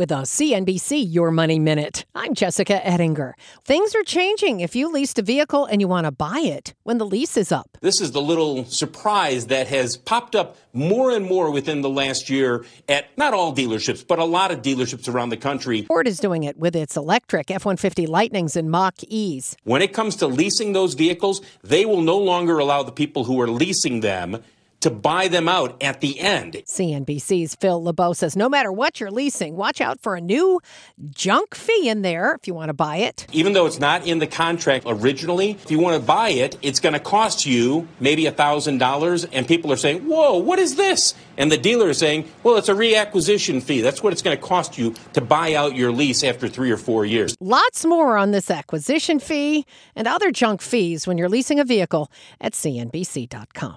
with a CNBC Your Money Minute. I'm Jessica Ettinger. Things are changing if you leased a vehicle and you want to buy it when the lease is up. This is the little surprise that has popped up more and more within the last year at not all dealerships, but a lot of dealerships around the country. Ford is doing it with its electric F 150 Lightnings and Mach E's. When it comes to leasing those vehicles, they will no longer allow the people who are leasing them to buy them out at the end. CNBC's Phil LeBeau says no matter what you're leasing, watch out for a new junk fee in there if you want to buy it. Even though it's not in the contract originally, if you want to buy it, it's going to cost you maybe $1,000. And people are saying, whoa, what is this? And the dealer is saying, well, it's a reacquisition fee. That's what it's going to cost you to buy out your lease after three or four years. Lots more on this acquisition fee and other junk fees when you're leasing a vehicle at CNBC.com.